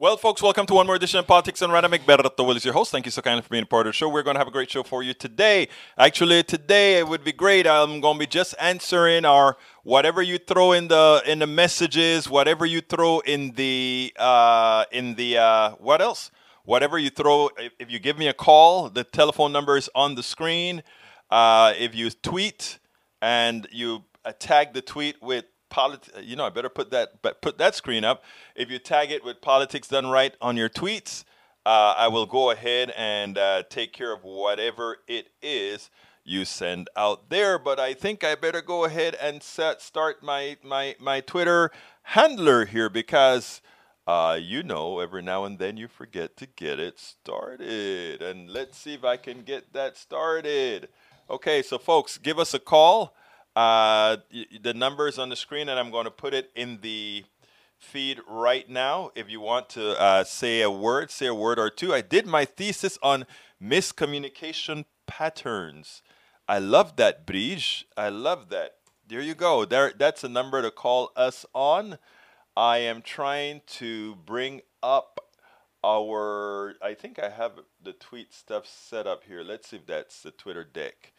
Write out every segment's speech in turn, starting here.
Well, folks, welcome to one more edition of Politics and Random. Egberto Willies is your host. Thank you so kindly for being a part of the show. We're going to have a great show for you today. Actually, today it would be great. I'm going to be just answering our whatever you throw in the in the messages, whatever you throw in the uh, in the uh, what else? Whatever you throw. If, if you give me a call, the telephone number is on the screen. Uh, if you tweet and you tag the tweet with You know, I better put that but put that screen up. If you tag it with politics done right on your tweets, uh, I will go ahead and uh, take care of whatever it is you send out there. But I think I better go ahead and set start my my my Twitter handler here because. Uh, you know, every now and then you forget to get it started. And let's see if I can get that started. Okay, so folks, give us a call. Uh, the number is on the screen, and I'm going to put it in the feed right now. If you want to uh, say a word, say a word or two. I did my thesis on miscommunication patterns. I love that, Bridge. I love that. There you go. There, that's a number to call us on. I am trying to bring up our. I think I have the tweet stuff set up here. Let's see if that's the Twitter deck.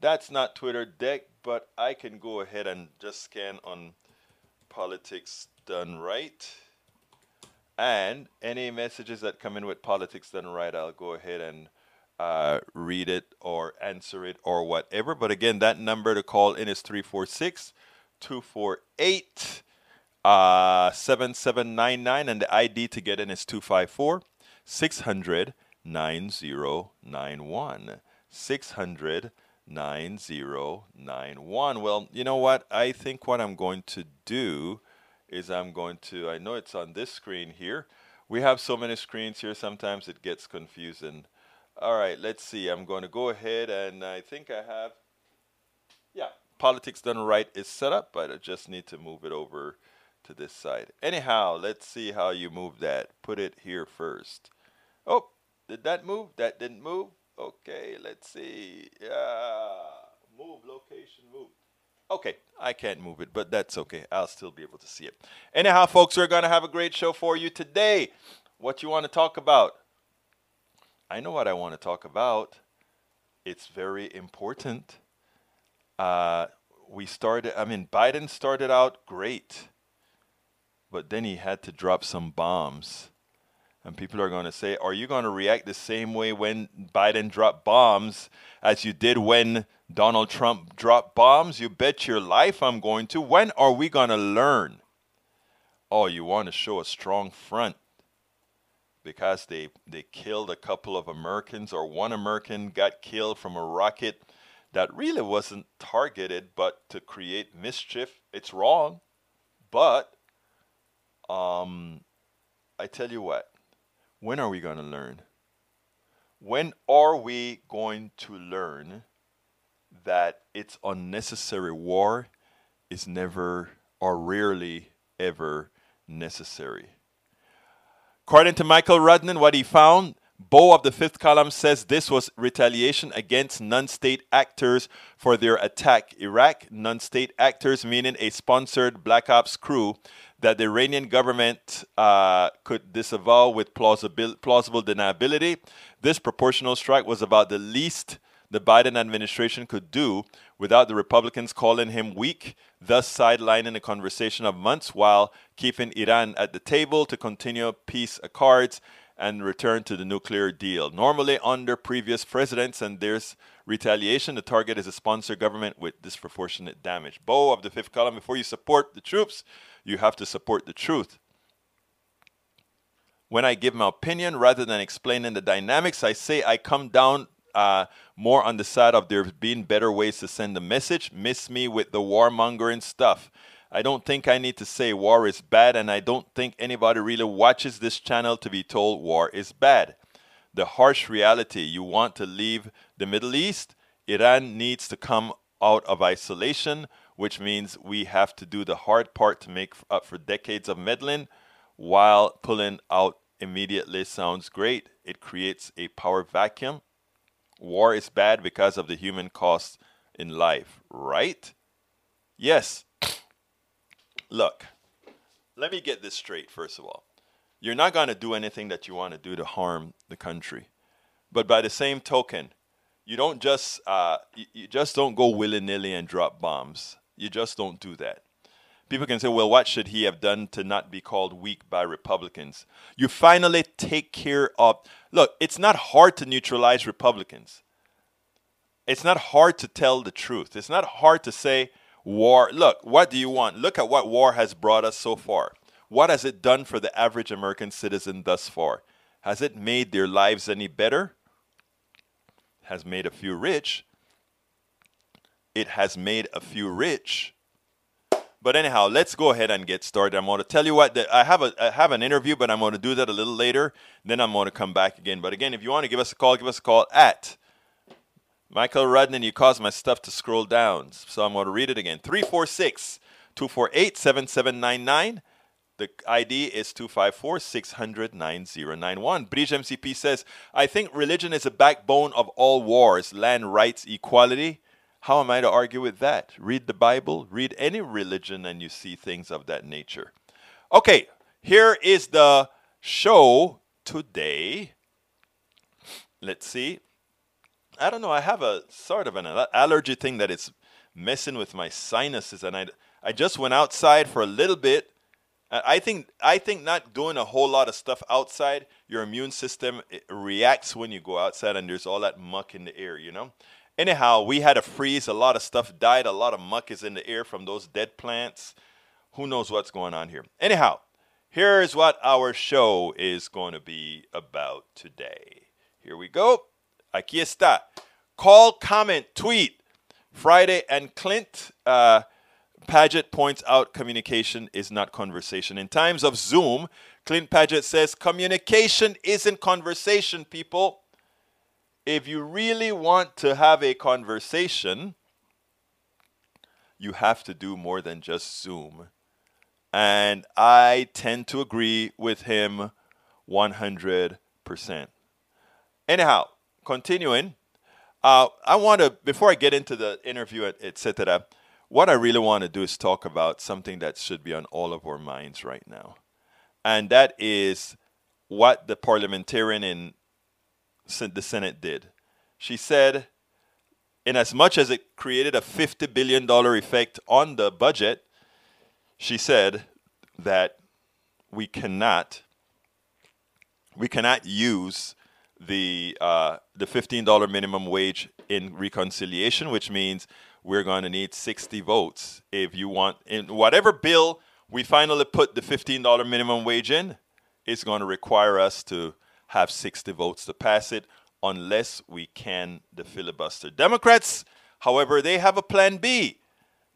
That's not Twitter deck, but I can go ahead and just scan on politics done right. And any messages that come in with politics done right, I'll go ahead and uh, read it or answer it or whatever. But again, that number to call in is 346 248 uh, 7799, and the ID to get in is 254 600 9091. 600 9091. Well, you know what? I think what I'm going to do is I'm going to, I know it's on this screen here. We have so many screens here, sometimes it gets confusing. All right, let's see. I'm going to go ahead and I think I have, yeah, Politics Done Right is set up, but I just need to move it over to this side. Anyhow, let's see how you move that. Put it here first. Oh, did that move? That didn't move? Okay, let's see. Yeah, move location, move. Okay, I can't move it, but that's okay. I'll still be able to see it. Anyhow, folks, we're going to have a great show for you today. What you want to talk about? I know what I want to talk about. It's very important. Uh, we started, I mean, Biden started out great, but then he had to drop some bombs and people are going to say, Are you going to react the same way when Biden dropped bombs as you did when Donald Trump dropped bombs? You bet your life I'm going to. When are we going to learn? Oh, you want to show a strong front because they, they killed a couple of Americans, or one American got killed from a rocket that really wasn't targeted but to create mischief. It's wrong. But um, I tell you what, when are we going to learn? When are we going to learn that it's unnecessary war is never or rarely ever necessary? According to Michael Rudnan, what he found, Beau of the fifth column says this was retaliation against non state actors for their attack. Iraq, non state actors, meaning a sponsored Black Ops crew that the Iranian government uh, could disavow with plausible, plausible deniability. This proportional strike was about the least the Biden administration could do without the Republicans calling him weak, thus sidelining a conversation of months while keeping Iran at the table to continue peace accords and return to the nuclear deal. Normally, under previous presidents, and there's retaliation, the target is a sponsor government with disproportionate damage. Beau of the fifth column, before you support the troops, you have to support the truth. When I give my opinion rather than explaining the dynamics, I say I come down uh, more on the side of there being better ways to send the message. Miss me with the warmongering stuff. I don't think I need to say war is bad, and I don't think anybody really watches this channel to be told war is bad. The harsh reality you want to leave the Middle East, Iran needs to come out of isolation, which means we have to do the hard part to make up for decades of meddling while pulling out immediately sounds great. It creates a power vacuum. War is bad because of the human cost in life, right? Yes, Look, let me get this straight, first of all. You're not going to do anything that you want to do to harm the country. But by the same token, you don't just uh, you, you just don't go willy nilly and drop bombs. You just don't do that. People can say, well, what should he have done to not be called weak by Republicans? You finally take care of. Look, it's not hard to neutralize Republicans. It's not hard to tell the truth. It's not hard to say, War, look, what do you want? Look at what war has brought us so far. What has it done for the average American citizen thus far? Has it made their lives any better? Has made a few rich. It has made a few rich. But anyhow, let's go ahead and get started. I'm going to tell you what the, I have a I have an interview, but I'm going to do that a little later. Then I'm going to come back again. But again, if you want to give us a call, give us a call at Michael Rudnan, you caused my stuff to scroll down. So I'm going to read it again 346 248 7799. The ID is 254 600 9091. Bridge MCP says, I think religion is the backbone of all wars, land rights, equality. How am I to argue with that? Read the Bible, read any religion, and you see things of that nature. Okay, here is the show today. Let's see. I don't know. I have a sort of an allergy thing that is messing with my sinuses, and I I just went outside for a little bit. I think I think not doing a whole lot of stuff outside, your immune system reacts when you go outside, and there's all that muck in the air, you know. Anyhow, we had a freeze. A lot of stuff died. A lot of muck is in the air from those dead plants. Who knows what's going on here? Anyhow, here's what our show is going to be about today. Here we go. Aquí está. Call, comment, tweet. Friday and Clint. Uh, Paget points out communication is not conversation. In times of Zoom, Clint Paget says communication isn't conversation, people. If you really want to have a conversation, you have to do more than just Zoom. And I tend to agree with him 100%. Anyhow, continuing, uh, I want to, before I get into the interview, etc., what I really want to do is talk about something that should be on all of our minds right now. And that is what the parliamentarian in the Senate did. She said, in as much as it created a $50 billion effect on the budget, she said that we cannot we cannot use the uh, the fifteen dollar minimum wage in reconciliation, which means we're going to need sixty votes if you want in whatever bill we finally put the fifteen dollar minimum wage in. It's going to require us to have sixty votes to pass it, unless we can the filibuster. Democrats, however, they have a plan B.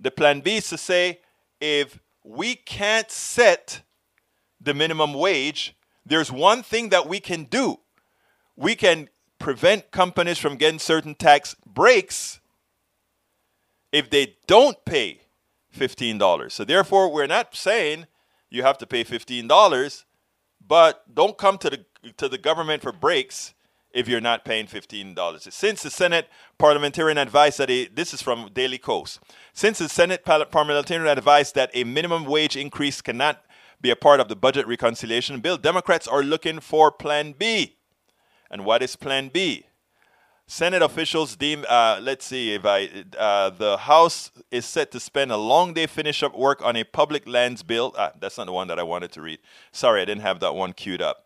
The plan B is to say if we can't set the minimum wage, there's one thing that we can do we can prevent companies from getting certain tax breaks if they don't pay $15. So therefore, we're not saying you have to pay $15, but don't come to the to the government for breaks if you're not paying $15. Since the Senate parliamentarian advised that a, this is from Daily Kos, Since the Senate parliamentarian advised that a minimum wage increase cannot be a part of the budget reconciliation bill, Democrats are looking for plan B. And what is plan B? Senate officials deem, uh, let's see, if I, uh, the House is set to spend a long day finish up work on a public lands bill. Ah, that's not the one that I wanted to read. Sorry, I didn't have that one queued up.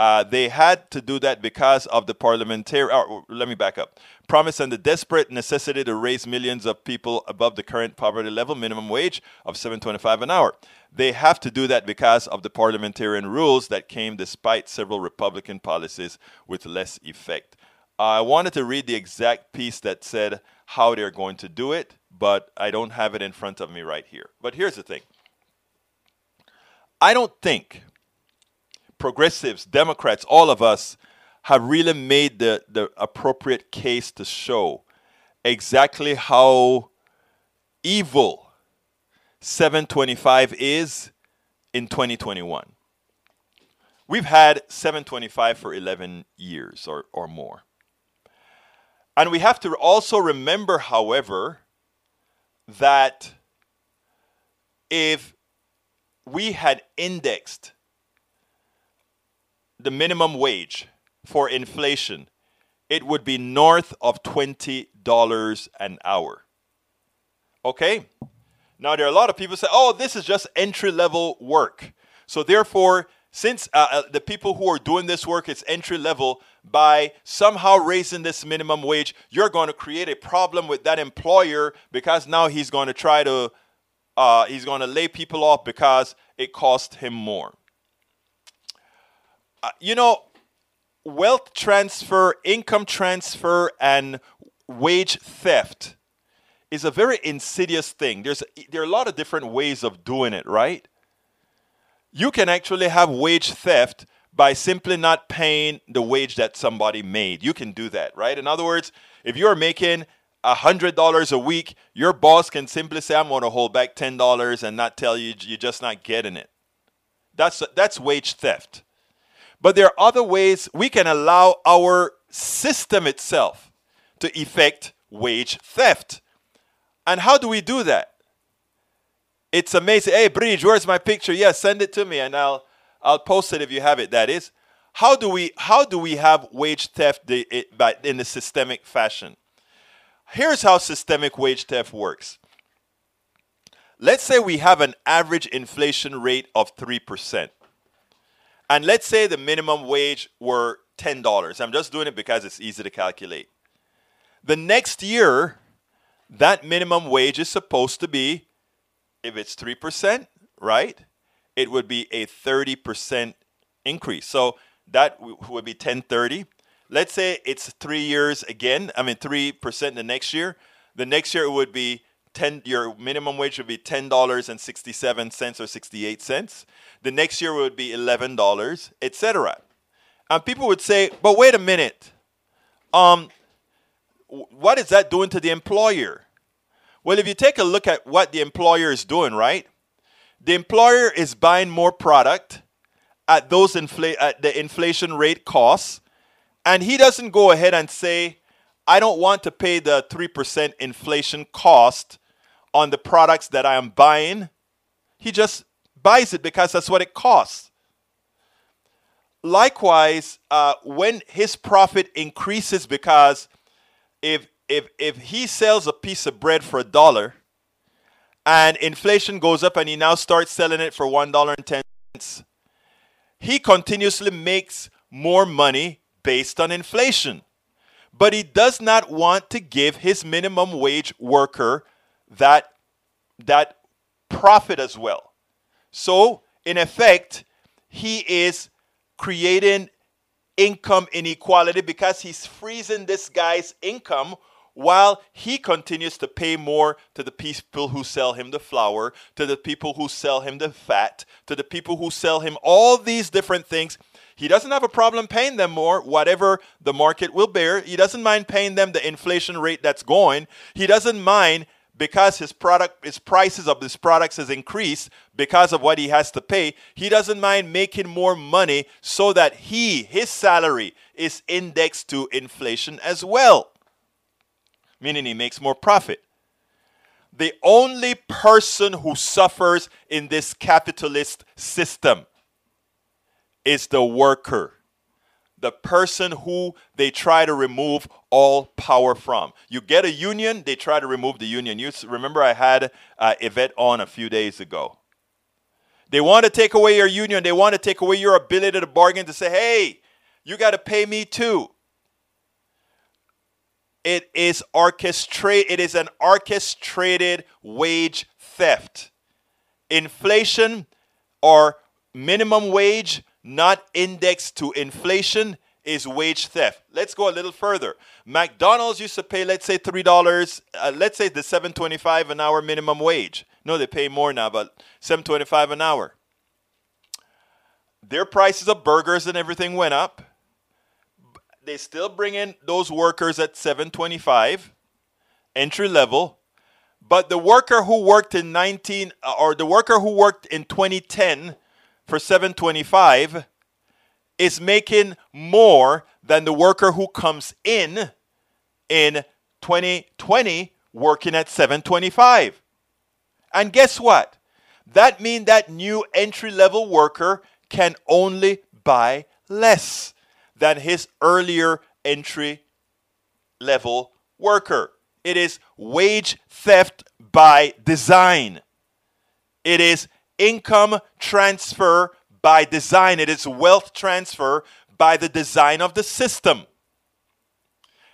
Uh, they had to do that because of the parliamentary. Oh, let me back up. Promise and the desperate necessity to raise millions of people above the current poverty level minimum wage of 7.25 an hour. They have to do that because of the parliamentarian rules that came despite several Republican policies with less effect. I wanted to read the exact piece that said how they're going to do it, but I don't have it in front of me right here. But here's the thing I don't think progressives, Democrats, all of us have really made the, the appropriate case to show exactly how evil 725 is in 2021. We've had 725 for 11 years or, or more. And we have to also remember, however, that if we had indexed the minimum wage for inflation, it would be north of $20 an hour. Okay? Now, there are a lot of people say, oh, this is just entry level work. So, therefore, since uh, uh, the people who are doing this work is entry level by somehow raising this minimum wage you're going to create a problem with that employer because now he's going to try to uh, he's going to lay people off because it cost him more uh, you know wealth transfer income transfer and wage theft is a very insidious thing there's there are a lot of different ways of doing it right you can actually have wage theft by simply not paying the wage that somebody made. You can do that, right? In other words, if you're making $100 a week, your boss can simply say, I'm going to hold back $10 and not tell you you're just not getting it. That's, that's wage theft. But there are other ways we can allow our system itself to effect wage theft. And how do we do that? It's amazing. Hey, Bridge, where's my picture? Yeah, send it to me and I'll I'll post it if you have it. That is, how do we how do we have wage theft in a systemic fashion? Here's how systemic wage theft works. Let's say we have an average inflation rate of 3%. And let's say the minimum wage were $10. I'm just doing it because it's easy to calculate. The next year, that minimum wage is supposed to be if it's 3%, right? It would be a 30% increase. So that would be 1030. Let's say it's three years again. I mean, 3% the next year. The next year it would be 10 your minimum wage would be $10.67 or 68 cents. The next year would be $11, etc. And people would say, "But wait a minute. Um what is that doing to the employer?" Well, if you take a look at what the employer is doing, right? The employer is buying more product at those infl- at the inflation rate costs, and he doesn't go ahead and say, "I don't want to pay the 3% inflation cost on the products that I am buying." He just buys it because that's what it costs. Likewise, uh, when his profit increases because if if if he sells a piece of bread for a dollar and inflation goes up and he now starts selling it for one dollar and ten cents, he continuously makes more money based on inflation. But he does not want to give his minimum wage worker that that profit as well. So, in effect, he is creating income inequality because he's freezing this guy's income while he continues to pay more to the people who sell him the flour, to the people who sell him the fat, to the people who sell him all these different things. He doesn't have a problem paying them more, whatever the market will bear. He doesn't mind paying them the inflation rate that's going. He doesn't mind because his product his prices of his products has increased because of what he has to pay he doesn't mind making more money so that he his salary is indexed to inflation as well meaning he makes more profit. The only person who suffers in this capitalist system is the worker. the person who they try to remove all power from. You get a union, they try to remove the union. You remember I had uh, Yvette on a few days ago. They want to take away your union. They want to take away your ability to bargain to say, hey, you got to pay me too. It is orchestrate. It is an orchestrated wage theft. Inflation or minimum wage not indexed to inflation is wage theft. Let's go a little further. McDonald's used to pay, let's say, three dollars. Uh, let's say the seven twenty-five an hour minimum wage. No, they pay more now, but seven twenty-five an hour. Their prices of burgers and everything went up. They still bring in those workers at seven twenty-five, entry level. But the worker who worked in 19 uh, or the worker who worked in 2010 for 725 is making more than the worker who comes in in 2020 working at 725. And guess what? That means that new entry level worker can only buy less than his earlier entry level worker. It is wage theft by design. It is income transfer by design, it is wealth transfer by the design of the system.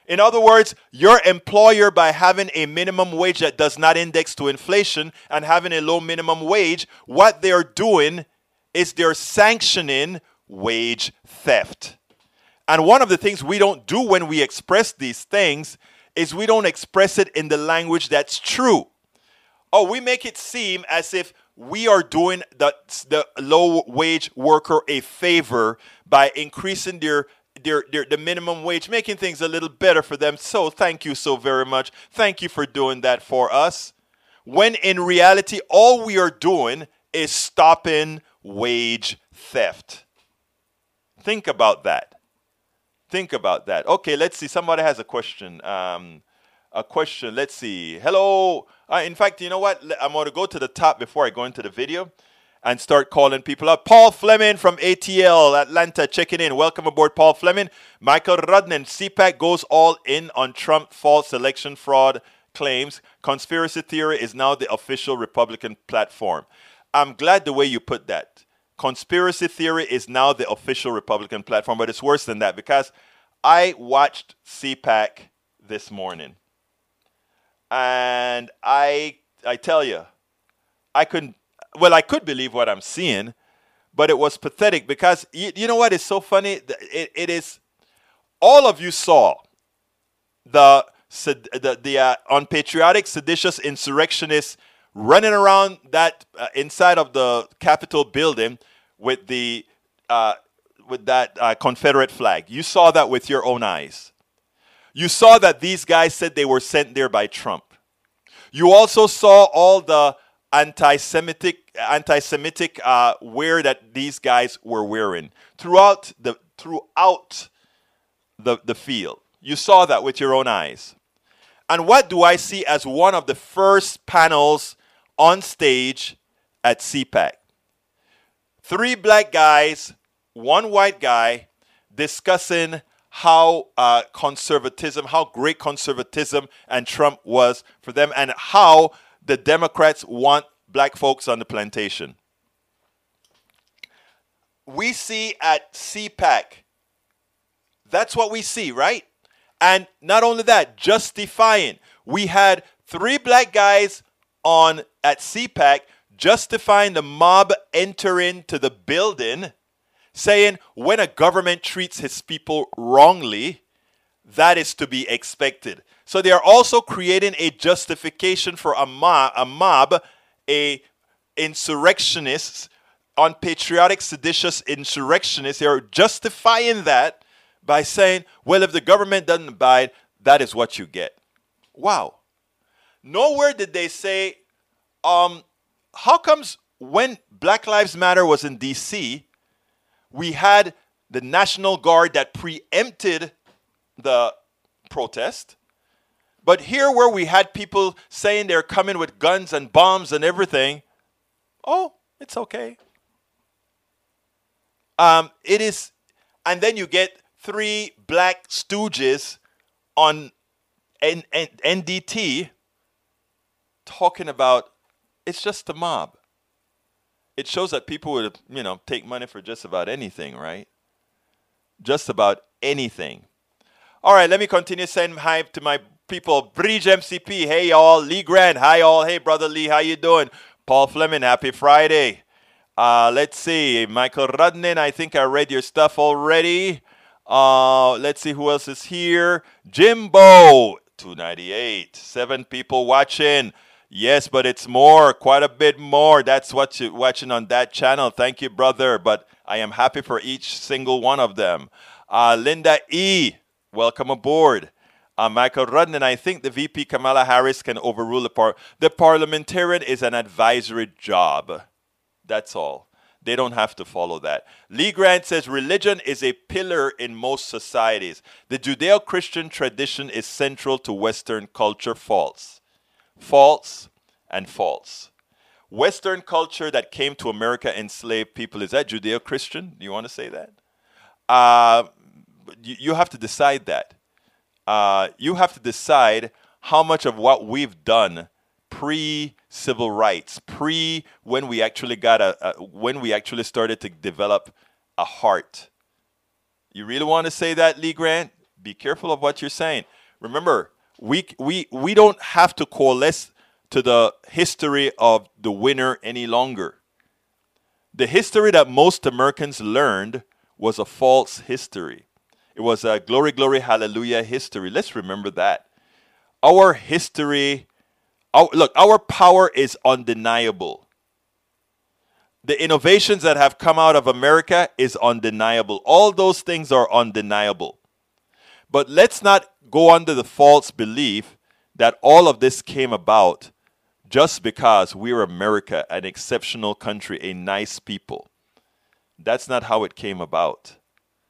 In other words, your employer, by having a minimum wage that does not index to inflation and having a low minimum wage, what they're doing is they're sanctioning wage theft. And one of the things we don't do when we express these things is we don't express it in the language that's true. Oh, we make it seem as if we are doing the, the low wage worker a favor by increasing their, their, their the minimum wage, making things a little better for them. So thank you so very much. Thank you for doing that for us. When in reality, all we are doing is stopping wage theft. Think about that. Think about that. Okay, let's see. Somebody has a question. Um, a question. Let's see. Hello. Uh, in fact, you know what? I'm going to go to the top before I go into the video and start calling people up. Paul Fleming from ATL Atlanta checking in. Welcome aboard, Paul Fleming. Michael Rudnan. CPAC goes all in on Trump false election fraud claims. Conspiracy theory is now the official Republican platform. I'm glad the way you put that. Conspiracy theory is now the official Republican platform, but it's worse than that because I watched CPAC this morning and I I tell you, I couldn't. Well, I could believe what I'm seeing, but it was pathetic because you, you know what is so funny? It, it is all of you saw the the the uh, unpatriotic, seditious insurrectionists running around that uh, inside of the Capitol building with the uh, with that uh, Confederate flag. You saw that with your own eyes. You saw that these guys said they were sent there by Trump. You also saw all the anti-Semitic, anti-Semitic uh, wear that these guys were wearing throughout the throughout the, the field. You saw that with your own eyes. And what do I see as one of the first panels on stage at CPAC? Three black guys, one white guy discussing how uh, conservatism, how great conservatism and Trump was for them, and how the Democrats want black folks on the plantation. We see at CPAC, that's what we see, right? And not only that, justifying. We had three black guys on at CPAC justifying the mob entering to the building saying when a government treats his people wrongly, that is to be expected. So they are also creating a justification for a mob, a mob, a insurrectionists, unpatriotic, seditious insurrectionists. They are justifying that by saying, well, if the government doesn't abide, that is what you get. Wow. Nowhere did they say, um, how comes when Black Lives Matter was in DC, we had the National Guard that preempted the protest. But here, where we had people saying they're coming with guns and bombs and everything, oh, it's okay. Um, it is, and then you get three black stooges on N- N- NDT talking about it's just a mob. It shows that people would, you know, take money for just about anything, right? Just about anything. All right, let me continue sending hi to my people. Bridge MCP, hey y'all. Lee Grant, hi all. Hey brother Lee, how you doing? Paul Fleming, happy Friday. Uh, let's see, Michael Rudnin, I think I read your stuff already. Uh, let's see who else is here. Jimbo, 298. Seven people watching. Yes, but it's more, quite a bit more. That's what you're watching on that channel. Thank you, brother. But I am happy for each single one of them. Uh, Linda E., welcome aboard. Uh, Michael Rudden, I think the VP Kamala Harris can overrule the par. The parliamentarian is an advisory job. That's all. They don't have to follow that. Lee Grant says religion is a pillar in most societies. The Judeo Christian tradition is central to Western culture. False. False and false. Western culture that came to America enslaved people. Is that Judeo Christian? Do you want to say that? Uh, you, you have to decide that. Uh, you have to decide how much of what we've done pre civil rights, pre when we actually got a, a, when we actually started to develop a heart. You really want to say that, Lee Grant? Be careful of what you're saying. Remember, we we we don't have to coalesce to the history of the winner any longer. The history that most Americans learned was a false history. It was a glory, glory, hallelujah history. Let's remember that. Our history our, look, our power is undeniable. The innovations that have come out of America is undeniable. All those things are undeniable. But let's not go under the false belief that all of this came about just because we're America, an exceptional country, a nice people. That's not how it came about.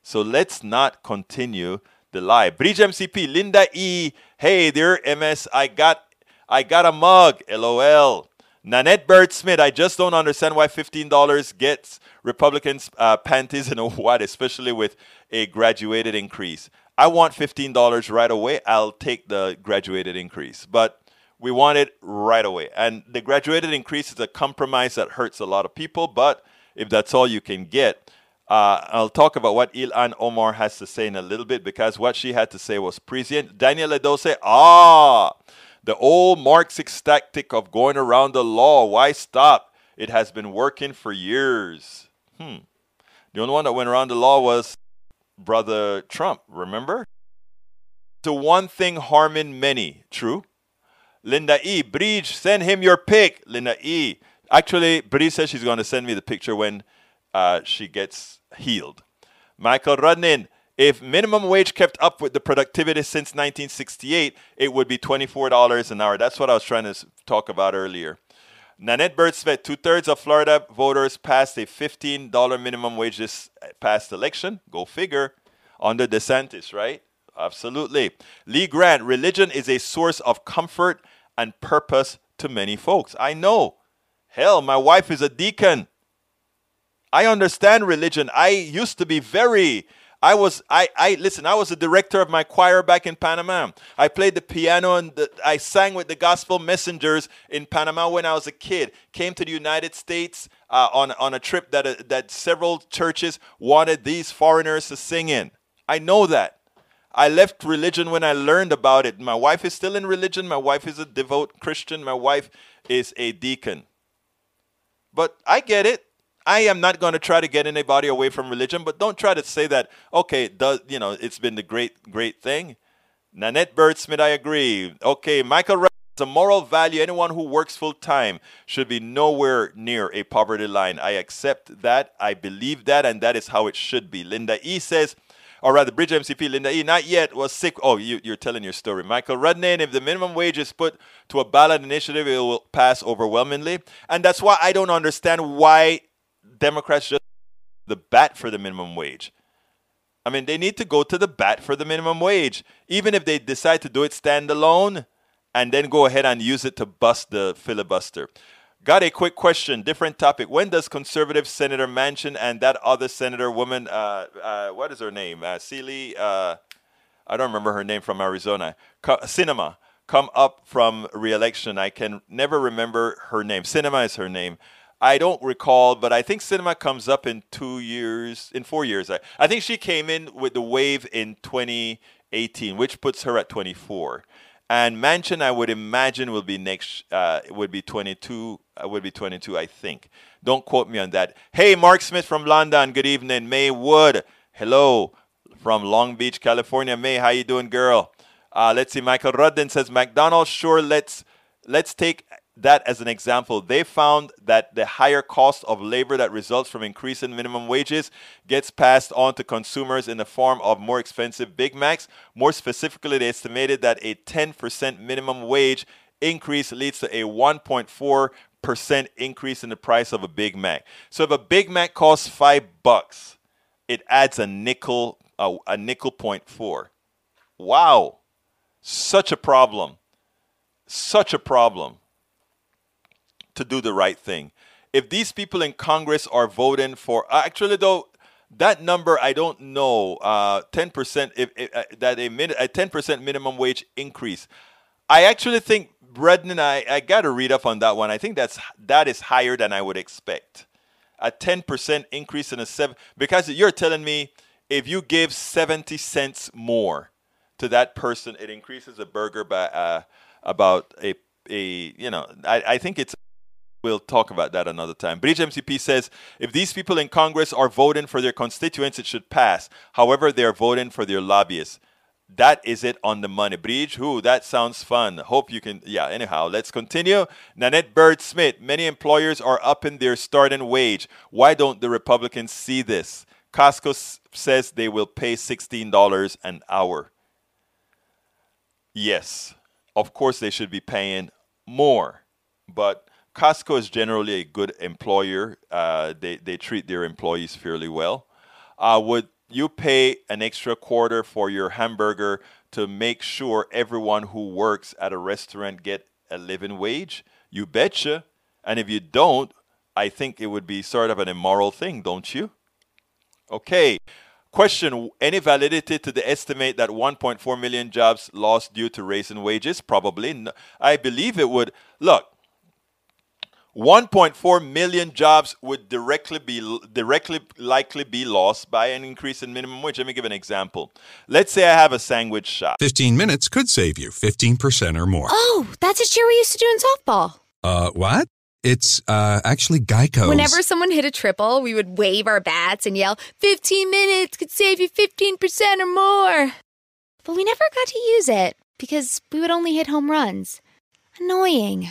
So let's not continue the lie. Bridge MCP, Linda E. Hey there, MS. I got I got a mug, lol. Nanette Bird Smith, I just don't understand why $15 gets Republicans uh, panties and what, especially with a graduated increase. I want $15 right away. I'll take the graduated increase. But we want it right away. And the graduated increase is a compromise that hurts a lot of people. But if that's all you can get, uh, I'll talk about what Ilhan Omar has to say in a little bit because what she had to say was prescient. Daniel Edose, ah, the old Marxist tactic of going around the law, why stop? It has been working for years. Hmm. The only one that went around the law was Brother Trump, remember? To one thing harming many. True. Linda E. Bridge, send him your pic. Linda E. Actually, Bridge says she's going to send me the picture when uh, she gets healed. Michael Rudnin, if minimum wage kept up with the productivity since 1968, it would be $24 an hour. That's what I was trying to talk about earlier. Nanette Birdsvet, two thirds of Florida voters passed a $15 minimum wage this past election. Go figure. Under DeSantis, right? Absolutely. Lee Grant, religion is a source of comfort and purpose to many folks. I know. Hell, my wife is a deacon. I understand religion. I used to be very I was I I listen. I was a director of my choir back in Panama. I played the piano and the, I sang with the gospel messengers in Panama when I was a kid. Came to the United States uh, on on a trip that uh, that several churches wanted these foreigners to sing in. I know that. I left religion when I learned about it. My wife is still in religion. My wife is a devout Christian. My wife is a deacon. But I get it. I am not going to try to get anybody away from religion, but don't try to say that, okay, does, you know, it's been the great, great thing. Nanette Birdsmith, I agree. Okay, Michael it's a moral value. Anyone who works full time should be nowhere near a poverty line. I accept that. I believe that, and that is how it should be. Linda E says, or rather, Bridge MCP, Linda E, not yet, was sick. Oh, you, are telling your story. Michael Rudnan, if the minimum wage is put to a ballot initiative, it will pass overwhelmingly. And that's why I don't understand why Democrats just the bat for the minimum wage. I mean, they need to go to the bat for the minimum wage, even if they decide to do it standalone and then go ahead and use it to bust the filibuster. Got a quick question, different topic. When does conservative Senator Manchin and that other senator woman, uh, uh, what is her name? Uh, uh, I don't remember her name from Arizona, Co- Sinema, come up from re-election? I can never remember her name. Sinema is her name. I don't recall, but I think Sinema comes up in two years, in four years. I, I think she came in with the wave in 2018, which puts her at 24. And Manchin, I would imagine, will be next. Uh, would be 22. Uh, would be 22, I think. Don't quote me on that. Hey, Mark Smith from London. Good evening, May Wood. Hello from Long Beach, California. May, how you doing, girl? Uh, let's see. Michael Rudden says McDonald's. Sure, let's let's take that as an example, they found that the higher cost of labor that results from increasing minimum wages gets passed on to consumers in the form of more expensive Big Macs. More specifically, they estimated that a 10% minimum wage increase leads to a 1.4% increase in the price of a Big Mac. So if a Big Mac costs five bucks, it adds a nickel, a, a nickel point four. Wow, such a problem. Such a problem to do the right thing. If these people in Congress are voting for, uh, actually though, that number I don't know. Uh, ten percent, if, if uh, that a, min, a ten percent minimum wage increase. I actually think Brendan, I, I got to read up on that one. I think that's that is higher than I would expect. A ten percent increase in a seven because you're telling me if you give seventy cents more to that person, it increases a burger by uh, about a a you know I, I think it's We'll talk about that another time. Bridge MCP says if these people in Congress are voting for their constituents, it should pass. However, they are voting for their lobbyists. That is it on the money. Bridge, who? That sounds fun. Hope you can. Yeah, anyhow, let's continue. Nanette Bird Smith. Many employers are upping their starting wage. Why don't the Republicans see this? Costco s- says they will pay $16 an hour. Yes, of course they should be paying more. But Costco is generally a good employer. Uh, they, they treat their employees fairly well. Uh, would you pay an extra quarter for your hamburger to make sure everyone who works at a restaurant get a living wage? You betcha. And if you don't, I think it would be sort of an immoral thing, don't you? Okay. Question Any validity to the estimate that 1.4 million jobs lost due to raising wages? Probably. I believe it would. Look, 1.4 million jobs would directly be directly likely be lost by an increase in minimum wage. Let me give an example. Let's say I have a sandwich shop. 15 minutes could save you 15% or more. Oh, that's a cheer we used to do in softball. Uh, what? It's uh, actually Geico. Whenever someone hit a triple, we would wave our bats and yell, 15 minutes could save you 15% or more. But we never got to use it because we would only hit home runs. Annoying.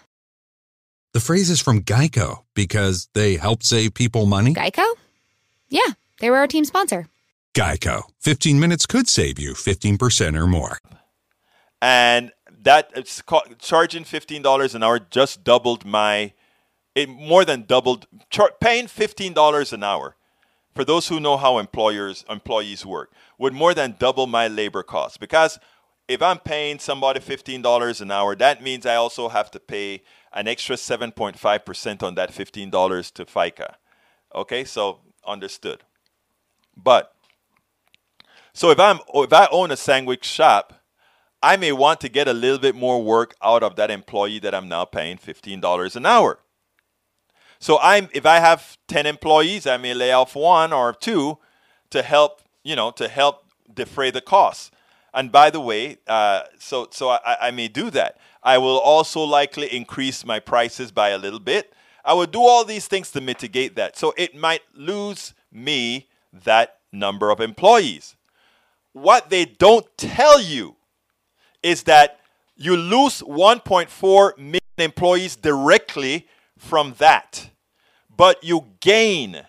The phrase is from Geico because they help save people money. Geico? Yeah, they were our team sponsor. Geico. 15 minutes could save you 15% or more. And that it's called, charging $15 an hour just doubled my it more than doubled char, paying $15 an hour for those who know how employers employees work would more than double my labor costs because if I'm paying somebody $15 an hour that means I also have to pay an extra 7.5% on that $15 to FICA. Okay, so understood. But so if I'm if I own a sandwich shop, I may want to get a little bit more work out of that employee that I'm now paying $15 an hour. So I'm if I have 10 employees, I may lay off one or two to help, you know, to help defray the costs. And by the way, uh, so so I, I may do that. I will also likely increase my prices by a little bit. I will do all these things to mitigate that. So it might lose me that number of employees. What they don't tell you is that you lose 1.4 million employees directly from that, but you gain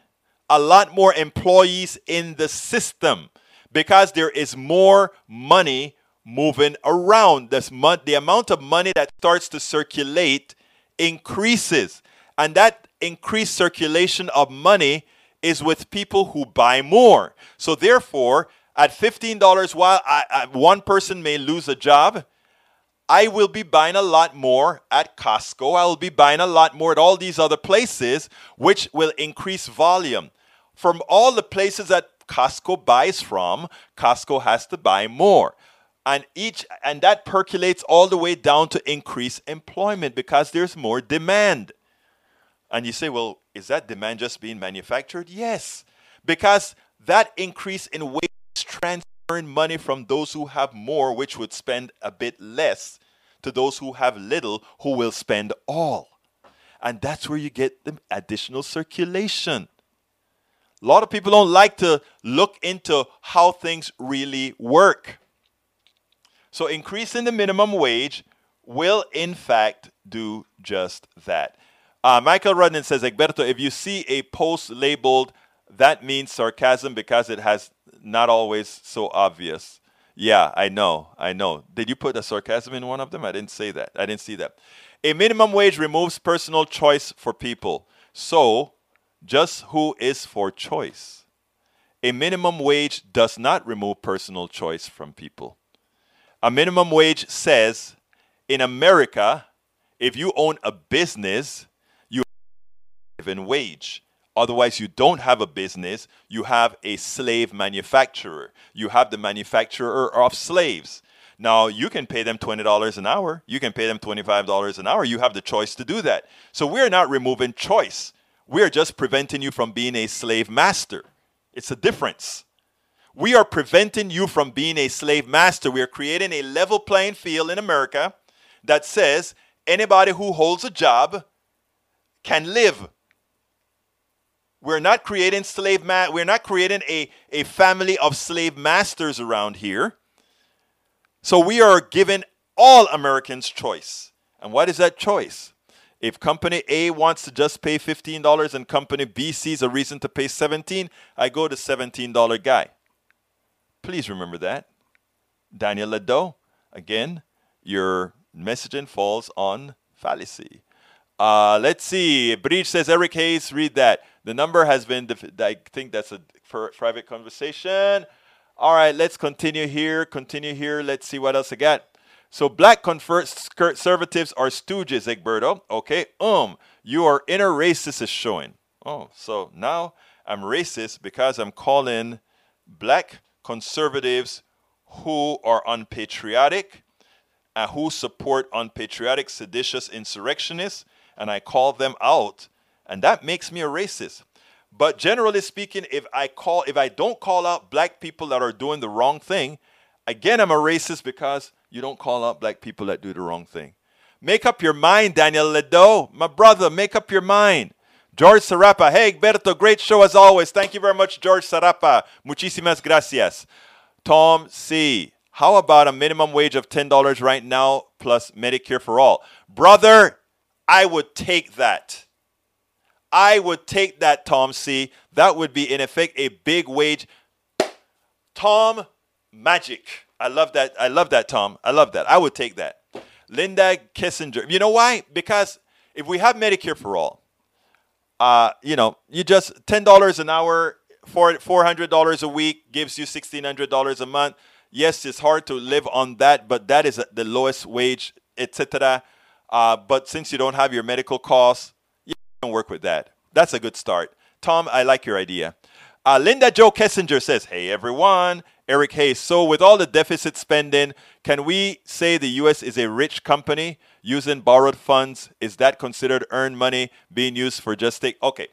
a lot more employees in the system because there is more money moving around. This mon- the amount of money that starts to circulate increases. And that increased circulation of money is with people who buy more. So therefore, at $15, while I, I, one person may lose a job, I will be buying a lot more at Costco. I will be buying a lot more at all these other places, which will increase volume. From all the places that Costco buys from, Costco has to buy more. And each and that percolates all the way down to increase employment because there's more demand. And you say, well, is that demand just being manufactured? Yes, because that increase in wage is transferring money from those who have more, which would spend a bit less, to those who have little, who will spend all. And that's where you get the additional circulation. A lot of people don't like to look into how things really work. So, increasing the minimum wage will, in fact, do just that. Uh, Michael Rudden says, Egberto, if you see a post labeled, that means sarcasm because it has not always so obvious. Yeah, I know, I know. Did you put a sarcasm in one of them? I didn't say that. I didn't see that. A minimum wage removes personal choice for people. So, just who is for choice? A minimum wage does not remove personal choice from people. A minimum wage says in America, if you own a business, you have a given wage. Otherwise, you don't have a business, you have a slave manufacturer. You have the manufacturer of slaves. Now, you can pay them $20 an hour, you can pay them $25 an hour. You have the choice to do that. So, we're not removing choice, we're just preventing you from being a slave master. It's a difference. We are preventing you from being a slave master. We are creating a level playing field in America that says anybody who holds a job can live we're not creating slave ma- we're not creating a, a family of slave masters around here. So we are giving all Americans choice. And what is that choice? If company A wants to just pay $15 and company B sees a reason to pay 17, I go to $17 guy. Please remember that. Daniel Ledo, again, your messaging falls on fallacy. Uh, let's see. Breach says Eric Hayes, read that. The number has been, def- I think that's a private conversation. All right, let's continue here. Continue here. Let's see what else I got. So black conservatives are stooges, Egberto. Okay, um, your inner racist is showing. Oh, so now I'm racist because I'm calling black conservatives who are unpatriotic and who support unpatriotic, seditious insurrectionists and I call them out, and that makes me a racist. But generally speaking, if I call if I don't call out black people that are doing the wrong thing, again I'm a racist because you don't call out black people that do the wrong thing. Make up your mind, Daniel Ledo. My brother, make up your mind. George Sarapa. Hey, Berto, great show as always. Thank you very much, George Sarapa. Muchísimas gracias. Tom C. How about a minimum wage of $10 right now plus Medicare for all? Brother, I would take that. I would take that, Tom C. That would be, in effect, a big wage. Tom Magic. I love that. I love that, Tom. I love that. I would take that. Linda Kissinger. You know why? Because if we have Medicare for all, uh, you know, you just $10 an hour, for $400 a week gives you $1,600 a month. Yes, it's hard to live on that, but that is the lowest wage, etc. Uh, but since you don't have your medical costs, you can work with that. That's a good start. Tom, I like your idea. Uh, Linda Joe Kessinger says, Hey everyone, Eric Hayes. So, with all the deficit spending, can we say the U.S. is a rich company using borrowed funds? Is that considered earned money being used for just take? Okay,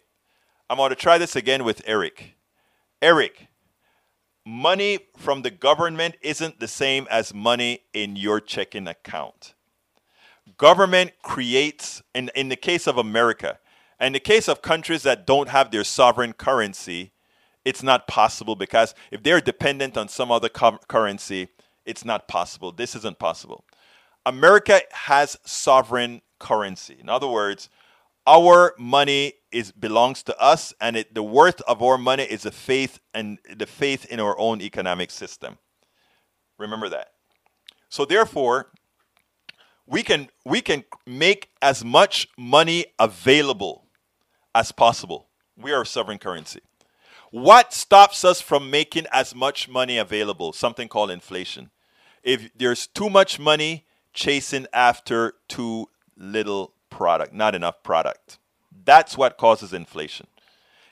I'm going to try this again with Eric. Eric, money from the government isn't the same as money in your checking account government creates, in, in the case of America, and the case of countries that don't have their sovereign currency, it's not possible because if they're dependent on some other currency, it's not possible. This isn't possible. America has sovereign currency. In other words, our money is belongs to us, and it, the worth of our money is the faith and the faith in our own economic system. Remember that. So therefore, we can we can make as much money available as possible. We are a sovereign currency. What stops us from making as much money available? Something called inflation. If there's too much money chasing after too little product, not enough product. That's what causes inflation.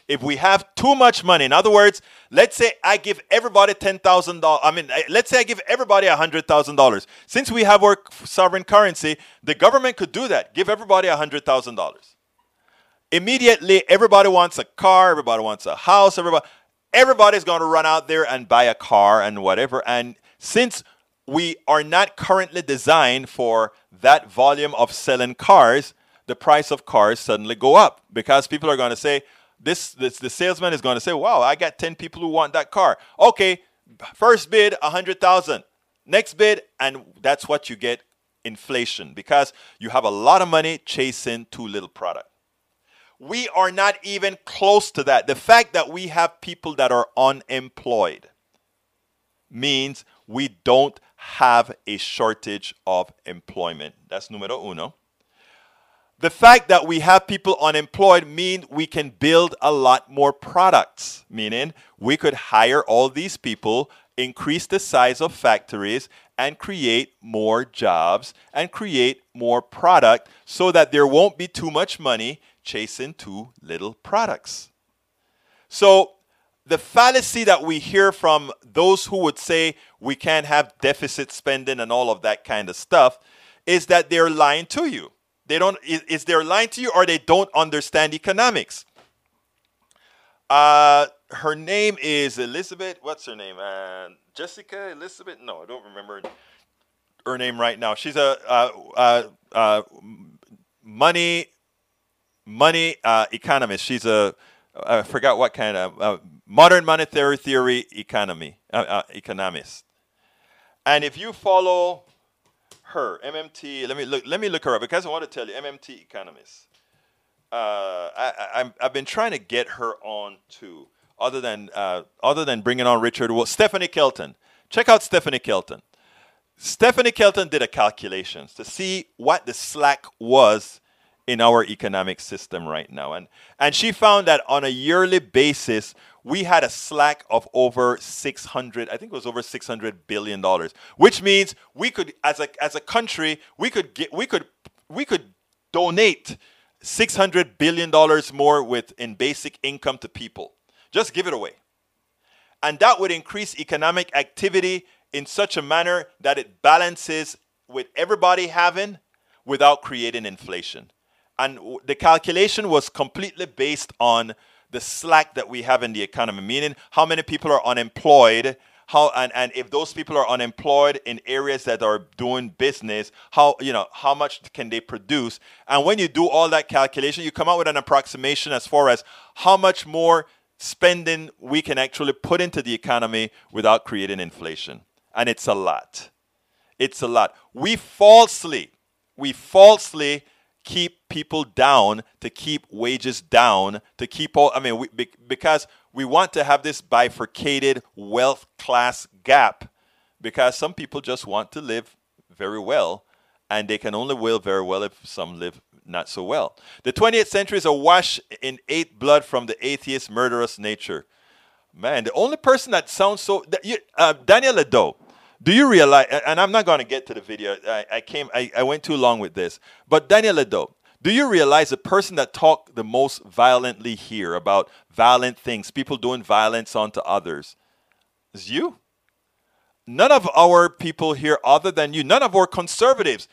If we have too much money, in other words, let's say I give everybody $10,000, I mean, let's say I give everybody $100,000. Since we have our sovereign currency, the government could do that, give everybody $100,000. Immediately, everybody wants a car, everybody wants a house, everybody, everybody's going to run out there and buy a car and whatever. And since we are not currently designed for that volume of selling cars, the price of cars suddenly go up because people are going to say, this, this the salesman is going to say, wow, I got 10 people who want that car. Okay, first bid, 100,000. Next bid, and that's what you get inflation because you have a lot of money chasing too little product. We are not even close to that. The fact that we have people that are unemployed means we don't have a shortage of employment. That's numero uno. The fact that we have people unemployed means we can build a lot more products, meaning we could hire all these people, increase the size of factories, and create more jobs and create more product so that there won't be too much money chasing too little products. So the fallacy that we hear from those who would say we can't have deficit spending and all of that kind of stuff is that they're lying to you. They don't is, they're lying to you or they don't understand economics. Uh, her name is Elizabeth. What's her name? Uh, Jessica Elizabeth? No, I don't remember her name right now. She's a uh, uh, uh money money uh, economist. She's a I forgot what kind of uh, modern monetary theory economy uh, uh, economist. And if you follow her, MMT, let me look. Let me look her up because I want to tell you, MMT economist. Uh, I, I, have been trying to get her on too. Other than uh, other than bringing on Richard, well, Stephanie Kelton. Check out Stephanie Kelton. Stephanie Kelton did a calculations to see what the slack was in our economic system right now. And, and she found that on a yearly basis, we had a slack of over 600, I think it was over 600 billion dollars, which means we could, as a, as a country, we could get, we could, we could donate 600 billion dollars more with in basic income to people. Just give it away. And that would increase economic activity in such a manner that it balances with everybody having without creating inflation and the calculation was completely based on the slack that we have in the economy, meaning how many people are unemployed, how and, and if those people are unemployed in areas that are doing business, how you know how much can they produce? And when you do all that calculation, you come out with an approximation as far as how much more spending we can actually put into the economy without creating inflation. And it's a lot. It's a lot. We falsely, we falsely keep people down, to keep wages down, to keep all, I mean, we, because we want to have this bifurcated wealth class gap because some people just want to live very well and they can only will very well if some live not so well. The 20th century is awash in eight blood from the atheist murderous nature. Man, the only person that sounds so, uh, Daniel Ledo, do you realize, and I'm not going to get to the video, I, I came, I, I, went too long with this, but Daniel Ledo, do you realize the person that talked the most violently here about violent things, people doing violence onto others, is you? None of our people here, other than you, none of our conservatives,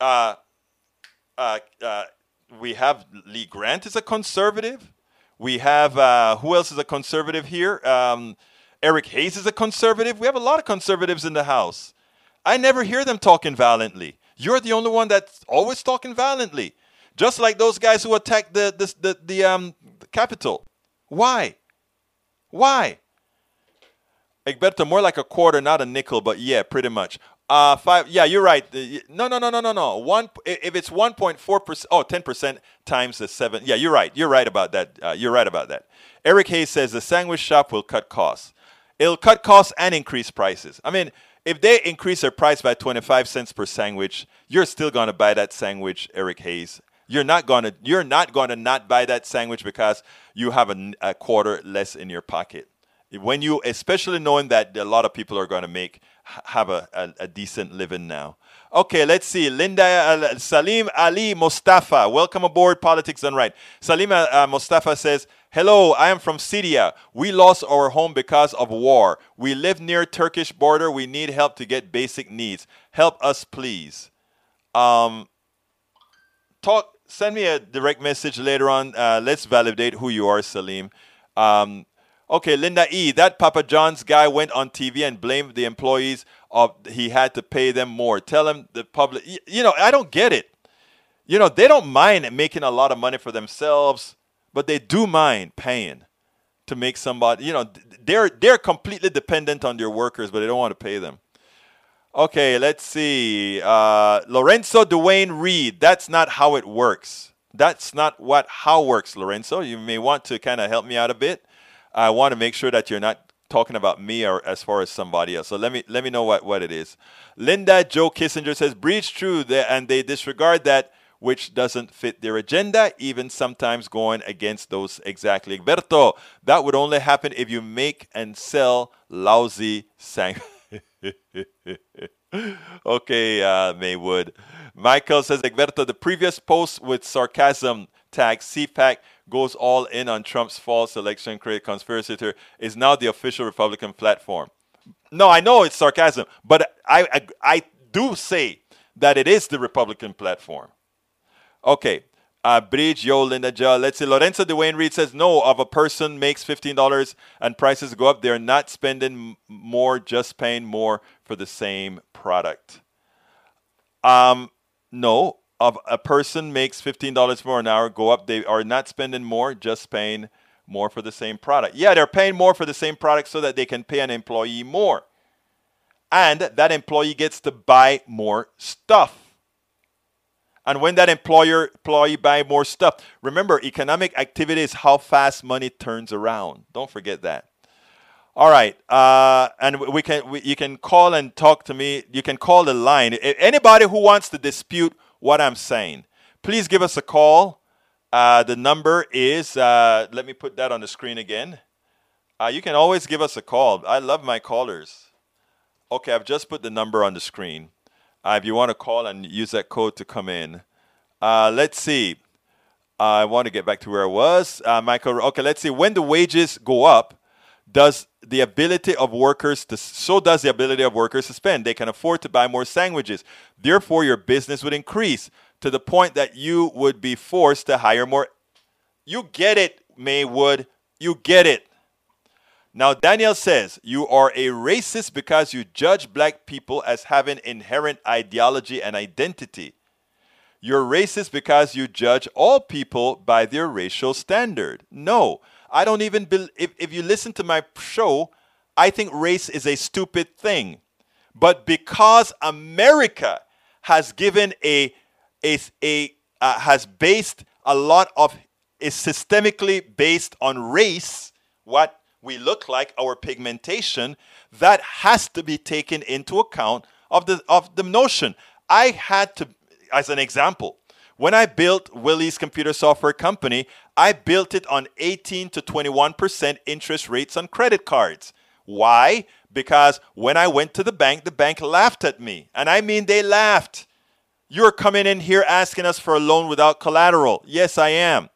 uh, uh, uh, we have Lee Grant is a conservative. We have, uh, who else is a conservative here? Um, Eric Hayes is a conservative. We have a lot of conservatives in the House. I never hear them talking violently. You're the only one that's always talking violently. Just like those guys who attacked the, the, the, the, um, Capitol. Why? Why? Egberto, more like a quarter, not a nickel, but yeah, pretty much. Uh, five. Yeah, you're right. No, no, no, no, no, no. One. If it's 1.4 percent, oh, 10 percent times the seven. Yeah, you're right. You're right about that. Uh, you're right about that. Eric Hayes says the sandwich shop will cut costs. It'll cut costs and increase prices. I mean, if they increase their price by 25 cents per sandwich, you're still going to buy that sandwich, Eric Hayes. You're not going to. You're not going to not buy that sandwich because you have a, a quarter less in your pocket when you especially knowing that a lot of people are going to make have a, a, a, decent living now okay let's see. Linda uh, salim ali mustafa. Welcome aboard politics done right. Salim uh, uh, mustafa says hello i am from syria. We lost our home because of war. We live near turkish border. We need help to get basic needs. Help us please. Um, talk send me a direct message later on. Uh, let's validate who you are salim. Um, Okay, Linda E. That Papa John's guy went on TV and blamed the employees of he had to pay them more. Tell him the public. You know, I don't get it. You know, they don't mind making a lot of money for themselves, but they do mind paying to make somebody. You know, they're they're completely dependent on their workers, but they don't want to pay them. Okay, let's see. Uh, Lorenzo Dwayne Reed. That's not how it works. That's not what how works, Lorenzo. You may want to kind of help me out a bit. I want to make sure that you're not talking about me or as far as somebody else. So let me let me know what, what it is. Linda Joe Kissinger says breach true and they disregard that which doesn't fit their agenda, even sometimes going against those exactly. Berto, that would only happen if you make and sell lousy sang. okay, uh, Maywood. Michael says, Egberto, the previous post with sarcasm tag CPAC goes all in on Trump's false election create conspiracy theory is now the official Republican platform. No, I know it's sarcasm, but I, I, I do say that it is the Republican platform. Okay. Uh, Bridge, Yo, Linda Ja. Let's see. Lorenzo Dwayne Reed says, no, of a person makes $15 and prices go up. They're not spending more, just paying more for the same product. Um, no, of a person makes $15 more an hour go up, they are not spending more, just paying more for the same product. Yeah, they're paying more for the same product so that they can pay an employee more. And that employee gets to buy more stuff. And when that employer employee buy more stuff, remember economic activity is how fast money turns around. Don't forget that. All right, uh, and we can we, you can call and talk to me. You can call the line. Anybody who wants to dispute what I'm saying, please give us a call. Uh, the number is, uh, let me put that on the screen again. Uh, you can always give us a call. I love my callers. Okay, I've just put the number on the screen. Uh, if you want to call and use that code to come in. Uh, let's see. I want to get back to where I was. Uh, Michael, okay, let's see. When the wages go up, does the ability of workers to so does the ability of workers to spend. They can afford to buy more sandwiches. Therefore your business would increase to the point that you would be forced to hire more. You get it maywood. You get it. Now daniel says you are a racist because you judge black people as having inherent ideology and identity. You're racist because you judge all people by their racial standard. No I don't even be, if, if you listen to my show, I think race is a stupid thing. But because America has given a, a, a uh, has based a lot of, is systemically based on race, what we look like, our pigmentation, that has to be taken into account of the, of the notion. I had to, as an example, when I built Willies Computer Software Company, I built it on 18 to 21% interest rates on credit cards. Why? Because when I went to the bank, the bank laughed at me. And I mean, they laughed. You're coming in here asking us for a loan without collateral. Yes, I am.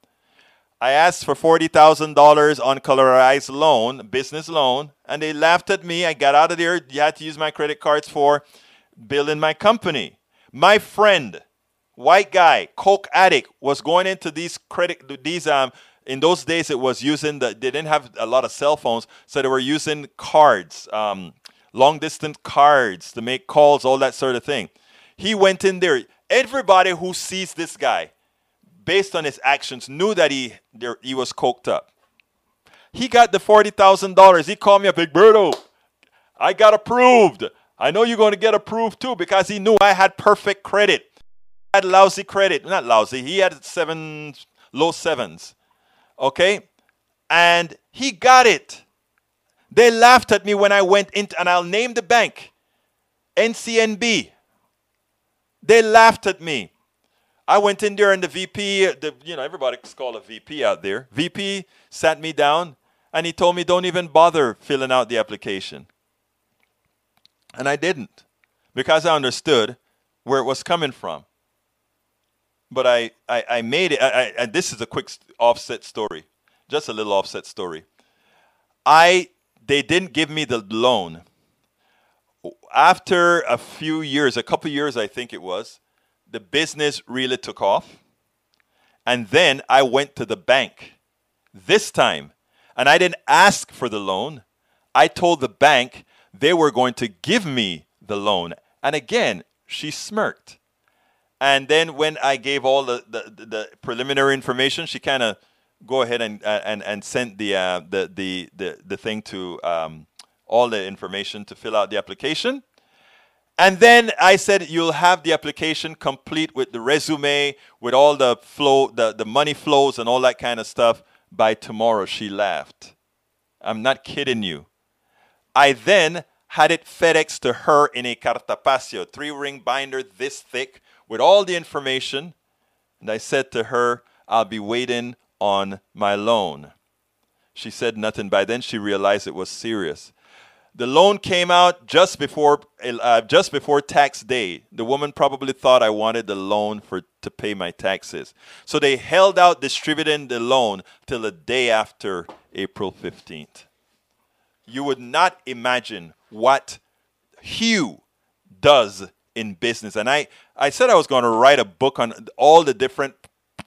I asked for $40,000 on collateralized loan, business loan, and they laughed at me. I got out of there. You had to use my credit cards for building my company. My friend, white guy, coke addict, was going into these credit these um in those days it was using the they didn't have a lot of cell phones, so they were using cards, um, long distance cards to make calls, all that sort of thing. He went in there. Everybody who sees this guy, based on his actions, knew that he there, he was coked up. He got the forty thousand dollars. He called me up, Big Birdo. I got approved. I know you're going to get approved too because he knew I had perfect credit. Had lousy credit. Not lousy. He had seven, low sevens. Okay? And he got it. They laughed at me when I went in, and I'll name the bank NCNB. They laughed at me. I went in there and the VP, the, you know, everybody's called a VP out there. VP sat me down and he told me, don't even bother filling out the application. And I didn't because I understood where it was coming from. But I, I, I made it, I, I, this is a quick offset story, just a little offset story. I, they didn't give me the loan. After a few years, a couple years, I think it was, the business really took off. And then I went to the bank this time and I didn't ask for the loan. I told the bank they were going to give me the loan. And again, she smirked. And then when I gave all the, the, the preliminary information, she kind of go ahead and, uh, and, and sent the, uh, the, the, the, the thing to um, all the information to fill out the application. And then I said, you'll have the application complete with the resume, with all the flow, the, the money flows and all that kind of stuff by tomorrow. She laughed. I'm not kidding you. I then had it FedEx to her in a cartapacio, three ring binder this thick with all the information. And I said to her, I'll be waiting on my loan. She said nothing. By then, she realized it was serious. The loan came out just before uh, just before tax day. The woman probably thought I wanted the loan for to pay my taxes. So they held out distributing the loan till the day after April 15th. You would not imagine what hue does in business. And I, I said I was going to write a book on all the different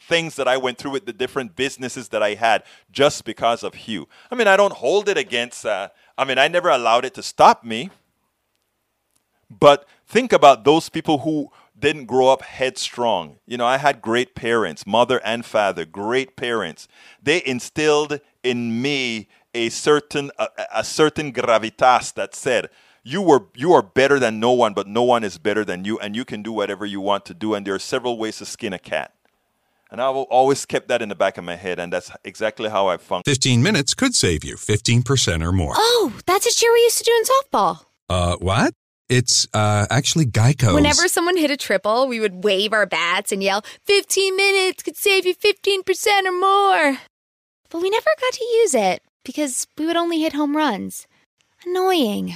things that I went through with the different businesses that I had just because of hue. I mean, I don't hold it against uh, I mean, I never allowed it to stop me. But think about those people who didn't grow up headstrong. You know, I had great parents, mother and father, great parents. They instilled in me a certain a, a certain gravitas that said, you were you are better than no one, but no one is better than you, and you can do whatever you want to do. And there are several ways to skin a cat. And I've always kept that in the back of my head, and that's exactly how I function. 15 minutes could save you 15% or more. Oh, that's a cheer we used to do in softball. Uh, what? It's uh, actually Geico. Whenever someone hit a triple, we would wave our bats and yell, 15 minutes could save you 15% or more. But we never got to use it because we would only hit home runs. Annoying.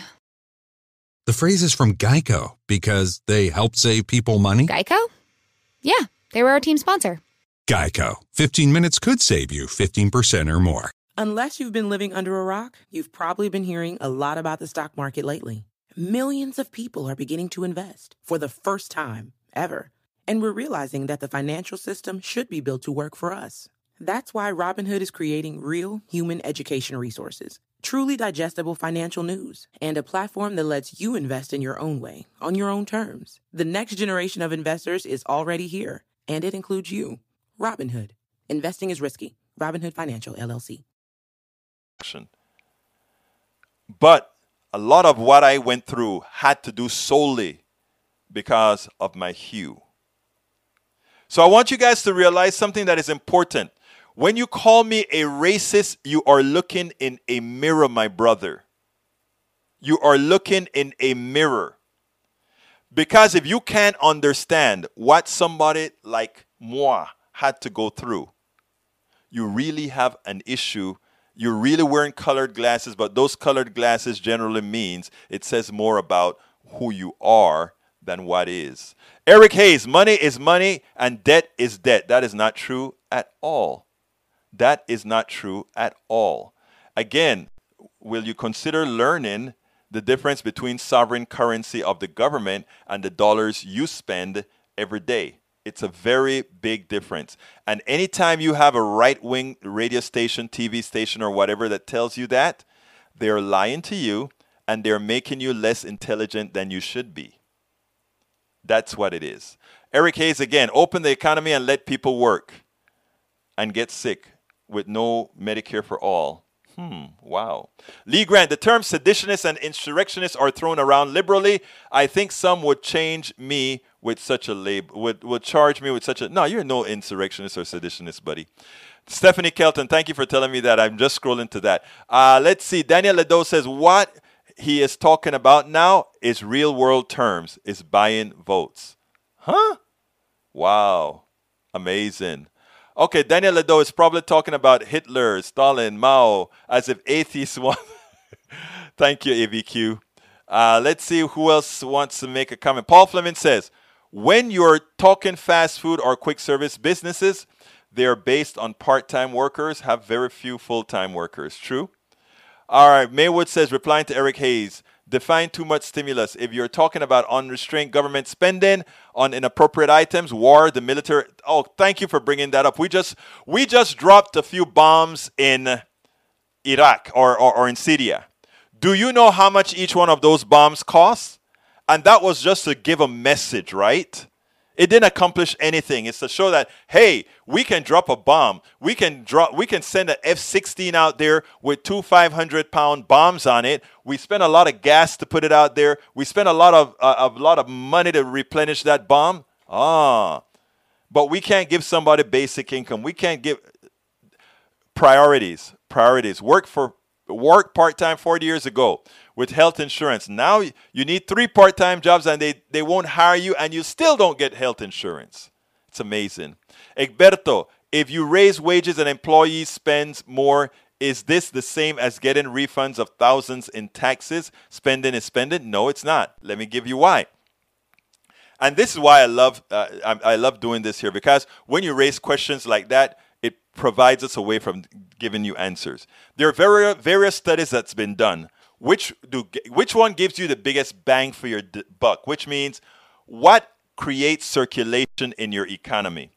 The phrase is from Geico because they help save people money. Geico? Yeah, they were our team sponsor. Geico. 15 minutes could save you 15% or more. Unless you've been living under a rock, you've probably been hearing a lot about the stock market lately. Millions of people are beginning to invest for the first time ever. And we're realizing that the financial system should be built to work for us. That's why Robinhood is creating real human education resources, truly digestible financial news, and a platform that lets you invest in your own way, on your own terms. The next generation of investors is already here, and it includes you. Robinhood. Investing is risky. Robinhood Financial, LLC. But a lot of what I went through had to do solely because of my hue. So I want you guys to realize something that is important. When you call me a racist, you are looking in a mirror, my brother. You are looking in a mirror. Because if you can't understand what somebody like moi had to go through, you really have an issue. You're really wearing colored glasses, but those colored glasses generally means it says more about who you are than what is. Eric Hayes, money is money and debt is debt. That is not true at all. That is not true at all. Again, will you consider learning the difference between sovereign currency of the government and the dollars you spend every day? It's a very big difference. And anytime you have a right wing radio station, TV station, or whatever that tells you that, they're lying to you and they're making you less intelligent than you should be. That's what it is. Eric Hayes again open the economy and let people work and get sick with no Medicare for all. Hmm, wow. Lee Grant, the terms seditionist and insurrectionist are thrown around liberally. I think some would change me with such a label, would, would charge me with such a. No, you're no insurrectionist or seditionist, buddy. Stephanie Kelton, thank you for telling me that. I'm just scrolling to that. Uh, let's see. Daniel Ledo says, what he is talking about now is real world terms, is buying votes. Huh? Wow. Amazing. Okay, Daniel Ledo is probably talking about Hitler, Stalin, Mao, as if atheists want. Thank you, AVQ. Uh, let's see who else wants to make a comment. Paul Fleming says, when you're talking fast food or quick service businesses, they are based on part time workers, have very few full time workers. True? All right, Maywood says, replying to Eric Hayes, define too much stimulus. If you're talking about unrestrained government spending on inappropriate items, war, the military. Oh, thank you for bringing that up. We just we just dropped a few bombs in Iraq or, or, or in Syria. Do you know how much each one of those bombs costs? And that was just to give a message, right? It didn't accomplish anything. It's to show that hey, we can drop a bomb. We can drop. We can send an F-16 out there with two 500-pound bombs on it. We spent a lot of gas to put it out there. We spent a lot of uh, a lot of money to replenish that bomb. Ah, but we can't give somebody basic income. We can't give priorities. Priorities. Work for work part time 40 years ago with health insurance. Now you need three part time jobs and they, they won't hire you and you still don't get health insurance. It's amazing. Egberto, if you raise wages and employees spend more, is this the same as getting refunds of thousands in taxes? Spending is spending? No, it's not. Let me give you why. And this is why I love uh, I, I love doing this here because when you raise questions like that, it provides us away from giving you answers. There are various, various studies that's been done which do which one gives you the biggest bang for your buck? Which means what creates circulation in your economy?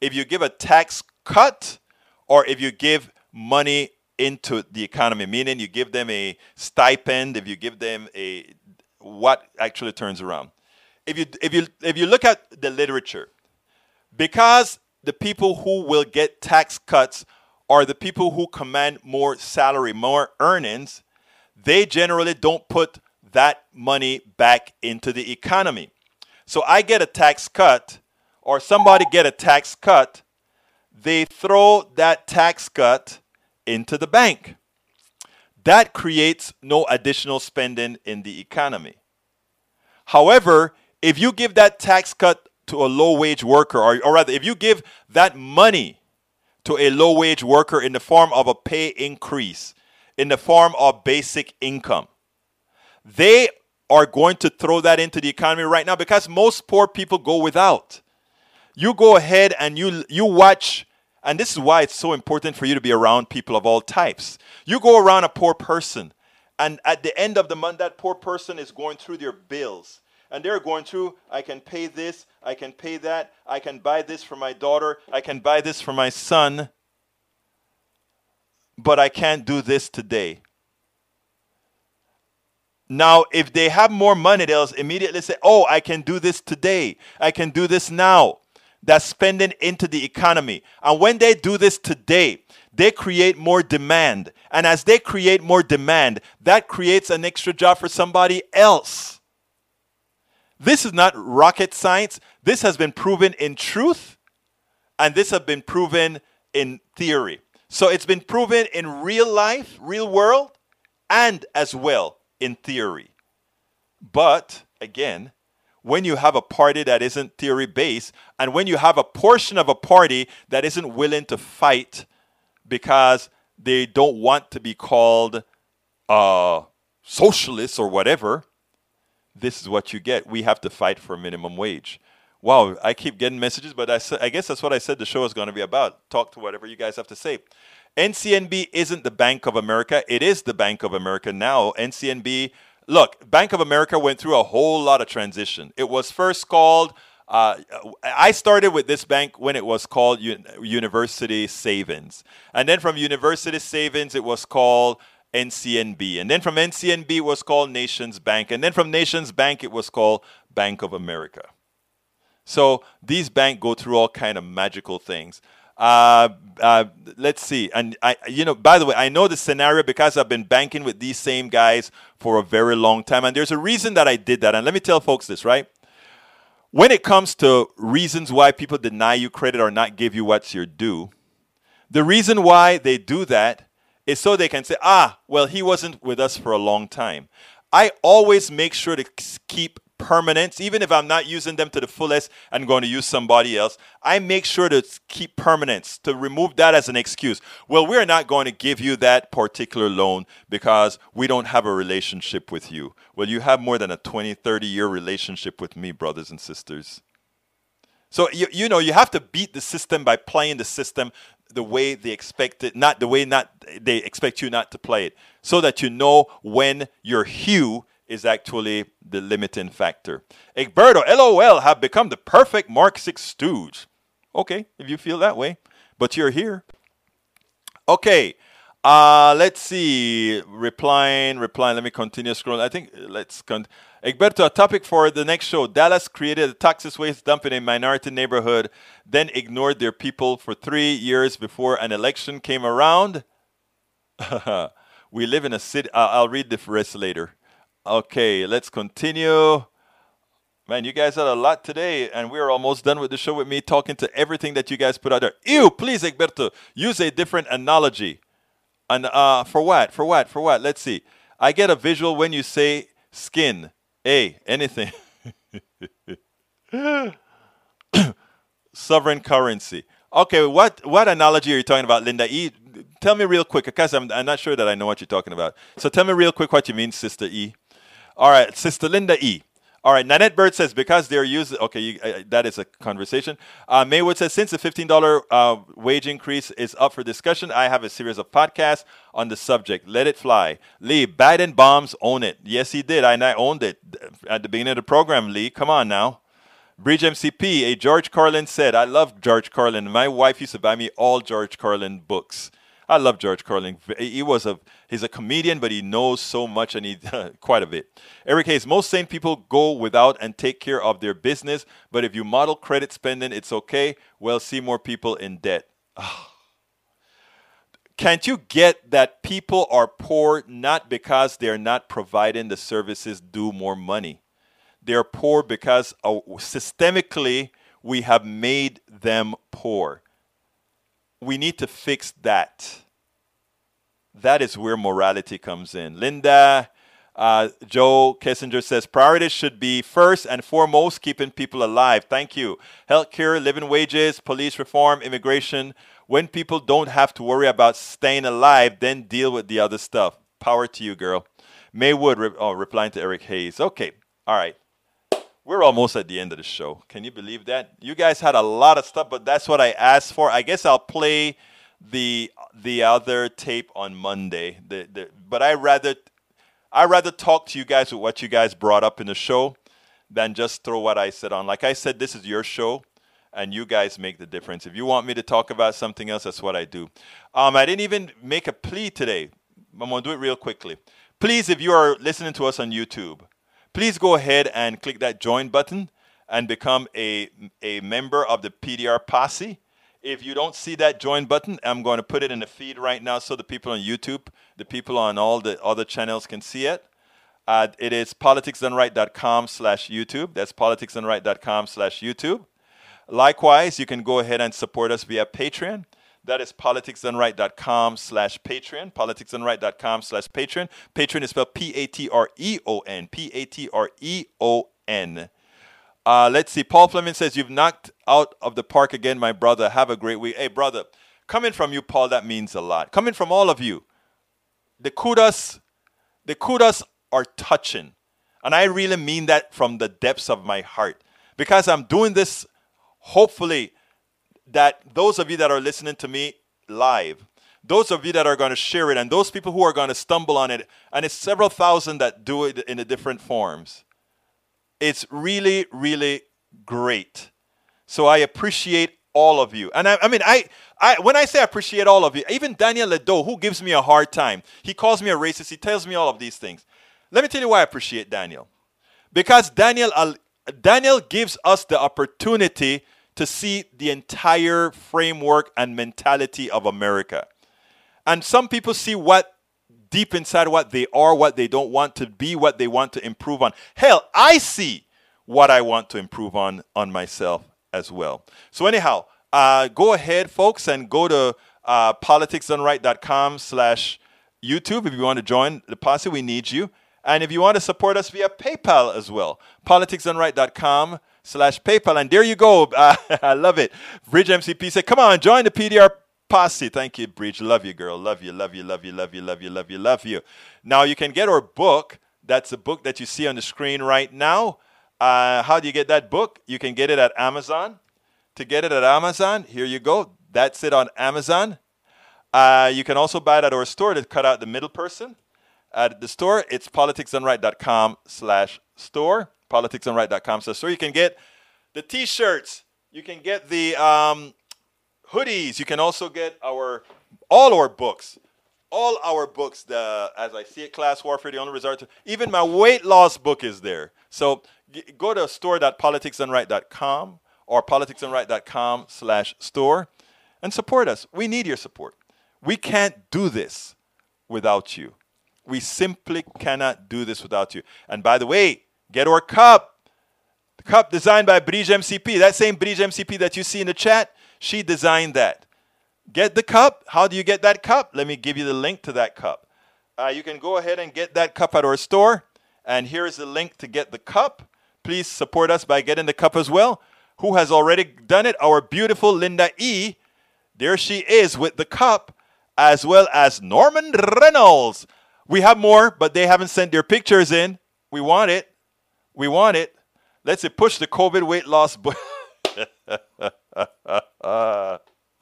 If you give a tax cut or if you give money into the economy meaning you give them a stipend if you give them a what actually turns around? If you if you if you look at the literature because the people who will get tax cuts are the people who command more salary more earnings they generally don't put that money back into the economy. So I get a tax cut or somebody get a tax cut, they throw that tax cut into the bank. That creates no additional spending in the economy. However, if you give that tax cut to a low wage worker, or, or rather, if you give that money to a low wage worker in the form of a pay increase, in the form of basic income. They are going to throw that into the economy right now because most poor people go without. You go ahead and you you watch and this is why it's so important for you to be around people of all types. You go around a poor person and at the end of the month that poor person is going through their bills and they're going through i can pay this i can pay that i can buy this for my daughter i can buy this for my son but I can't do this today. Now, if they have more money, they'll immediately say, Oh, I can do this today. I can do this now. That's spending into the economy. And when they do this today, they create more demand. And as they create more demand, that creates an extra job for somebody else. This is not rocket science. This has been proven in truth, and this has been proven in theory. So it's been proven in real life, real world, and as well in theory. But again, when you have a party that isn't theory based, and when you have a portion of a party that isn't willing to fight because they don't want to be called uh, socialists or whatever, this is what you get. We have to fight for minimum wage. Wow, I keep getting messages, but I, I guess that's what I said the show is going to be about. Talk to whatever you guys have to say. NCNB isn't the Bank of America. It is the Bank of America now. NCNB, look, Bank of America went through a whole lot of transition. It was first called, uh, I started with this bank when it was called U- University Savings. And then from University Savings, it was called NCNB. And then from NCNB, it was called Nations Bank. And then from Nations Bank, it was called Bank of America. So these banks go through all kind of magical things. Uh, uh, let's see. And I, you know, by the way, I know the scenario because I've been banking with these same guys for a very long time, and there's a reason that I did that. And let me tell folks this, right? When it comes to reasons why people deny you credit or not give you what's your due, the reason why they do that is so they can say, ah, well, he wasn't with us for a long time. I always make sure to keep permanence, even if I'm not using them to the fullest and going to use somebody else, I make sure to keep permanence, to remove that as an excuse. Well, we're not going to give you that particular loan because we don't have a relationship with you. Well, you have more than a 20, 30 year relationship with me, brothers and sisters. So, you, you know, you have to beat the system by playing the system the way they expect it, not the way not they expect you not to play it, so that you know when your hue is actually the limiting factor. Egberto, LOL, have become the perfect Marxist stooge. Okay, if you feel that way, but you're here. Okay, uh, let's see. Replying, replying. Let me continue scrolling. I think let's con. Egberto, a topic for the next show. Dallas created a toxic waste dump in a minority neighborhood, then ignored their people for three years before an election came around. we live in a city. Uh, I'll read the rest later. Okay, let's continue. Man, you guys had a lot today, and we're almost done with the show with me talking to everything that you guys put out there. Ew, please, Egberto, use a different analogy. And uh, for what? For what? For what? Let's see. I get a visual when you say skin. A, anything. Sovereign currency. Okay, what what analogy are you talking about, Linda E? Tell me real quick, because I'm, I'm not sure that I know what you're talking about. So tell me real quick what you mean, Sister E. All right, Sister Linda E. All right, Nanette Bird says because they're using. Okay, you, uh, that is a conversation. Uh, Maywood says since the fifteen dollar uh, wage increase is up for discussion, I have a series of podcasts on the subject. Let it fly, Lee. Biden bombs own it. Yes, he did, I and I owned it at the beginning of the program. Lee, come on now. Bridge MCP, a George Carlin said, I love George Carlin. My wife used to buy me all George Carlin books. I love George Carlin. He was a he's a comedian, but he knows so much and he quite a bit. Eric Hayes, most sane people go without and take care of their business, but if you model credit spending, it's okay. Well, see more people in debt. Can't you get that people are poor not because they're not providing the services due more money? They're poor because uh, systemically we have made them poor we need to fix that. That is where morality comes in. Linda, uh, Joe Kissinger says priorities should be first and foremost keeping people alive. Thank you. Healthcare, living wages, police reform, immigration. When people don't have to worry about staying alive, then deal with the other stuff. Power to you, girl. Maywood, re- oh, replying to Eric Hayes. Okay, all right. We're almost at the end of the show. Can you believe that? You guys had a lot of stuff, but that's what I asked for. I guess I'll play the the other tape on Monday. The, the, but I rather I rather talk to you guys with what you guys brought up in the show than just throw what I said on. Like I said, this is your show, and you guys make the difference. If you want me to talk about something else, that's what I do. Um, I didn't even make a plea today. I'm gonna do it real quickly. Please, if you are listening to us on YouTube please go ahead and click that join button and become a, a member of the PDR posse. If you don't see that join button, I'm going to put it in the feed right now so the people on YouTube, the people on all the other channels can see it. Uh, it is politicsdoneright.com slash YouTube. That's politicsdoneright.com slash YouTube. Likewise, you can go ahead and support us via Patreon. That is politicsdoneright.com slash Patreon. Politicsdoneright.com slash Patreon. Patreon is spelled P A T R E O N. P A T R E O N. Uh, let's see. Paul Fleming says, You've knocked out of the park again, my brother. Have a great week. Hey, brother, coming from you, Paul, that means a lot. Coming from all of you, the kudos, the kudos are touching. And I really mean that from the depths of my heart. Because I'm doing this, hopefully, that those of you that are listening to me live, those of you that are going to share it, and those people who are going to stumble on it, and it's several thousand that do it in the different forms. It's really, really great. So I appreciate all of you. And I, I mean, I, I, when I say appreciate all of you, even Daniel Ledo, who gives me a hard time, he calls me a racist, he tells me all of these things. Let me tell you why I appreciate Daniel. Because Daniel, uh, Daniel gives us the opportunity to see the entire framework and mentality of America. And some people see what deep inside what they are, what they don't want to be, what they want to improve on. Hell, I see what I want to improve on on myself as well. So anyhow, uh, go ahead, folks, and go to uh, politicsdoneright.com slash YouTube if you want to join the posse. We need you. And if you want to support us via PayPal as well, politicsdoneright.com slash PayPal. And there you go. Uh, I love it. Bridge MCP said, come on, join the PDR posse. Thank you, Bridge. Love you, girl. Love you, love you, love you, love you, love you, love you, love you. Now you can get our book. That's the book that you see on the screen right now. Uh, how do you get that book? You can get it at Amazon. To get it at Amazon, here you go. That's it on Amazon. Uh, you can also buy it at our store to cut out the middle person. At the store, it's politicsdoneright.com slash store. Politicsdoneright.com slash store. You can get the t-shirts. You can get the um, hoodies. You can also get our all our books. All our books, the as I see it, class warfare, the only resort even my weight loss book is there. So g- go to store.politicsdoneright.com or politicsdoneright.com slash store and support us. We need your support. We can't do this without you. We simply cannot do this without you. And by the way, get our cup. The cup designed by Bridge MCP. That same Bridge MCP that you see in the chat, she designed that. Get the cup. How do you get that cup? Let me give you the link to that cup. Uh, you can go ahead and get that cup at our store. And here is the link to get the cup. Please support us by getting the cup as well. Who has already done it? Our beautiful Linda E. There she is with the cup, as well as Norman Reynolds. We have more, but they haven't sent their pictures in. We want it. We want it. Let's push the COVID weight loss. Bu-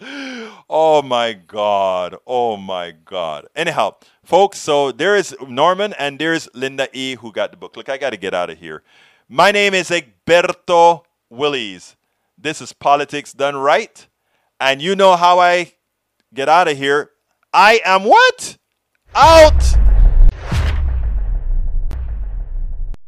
oh my God. Oh my God. Anyhow, folks, so there is Norman and there's Linda E. who got the book. Look, I got to get out of here. My name is Egberto Willies. This is Politics Done Right. And you know how I get out of here. I am what? Out!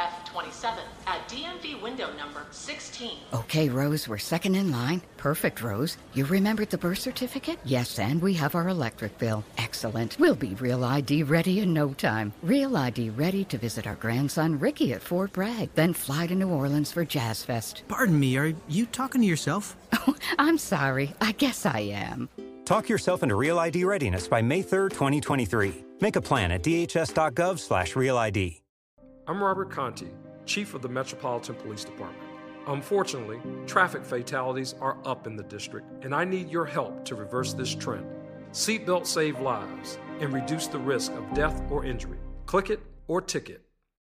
F27 at DMV window number 16. Okay, Rose, we're second in line. Perfect, Rose. You remembered the birth certificate? Yes, and we have our electric bill. Excellent. We'll be Real ID ready in no time. Real ID ready to visit our grandson Ricky at Fort Bragg, then fly to New Orleans for Jazz Fest. Pardon me, are you talking to yourself? Oh, I'm sorry. I guess I am. Talk yourself into Real ID readiness by May 3rd, 2023. Make a plan at dhs.gov slash realid. I'm Robert Contee, Chief of the Metropolitan Police Department. Unfortunately, traffic fatalities are up in the district, and I need your help to reverse this trend. Seatbelts save lives and reduce the risk of death or injury. Click it or ticket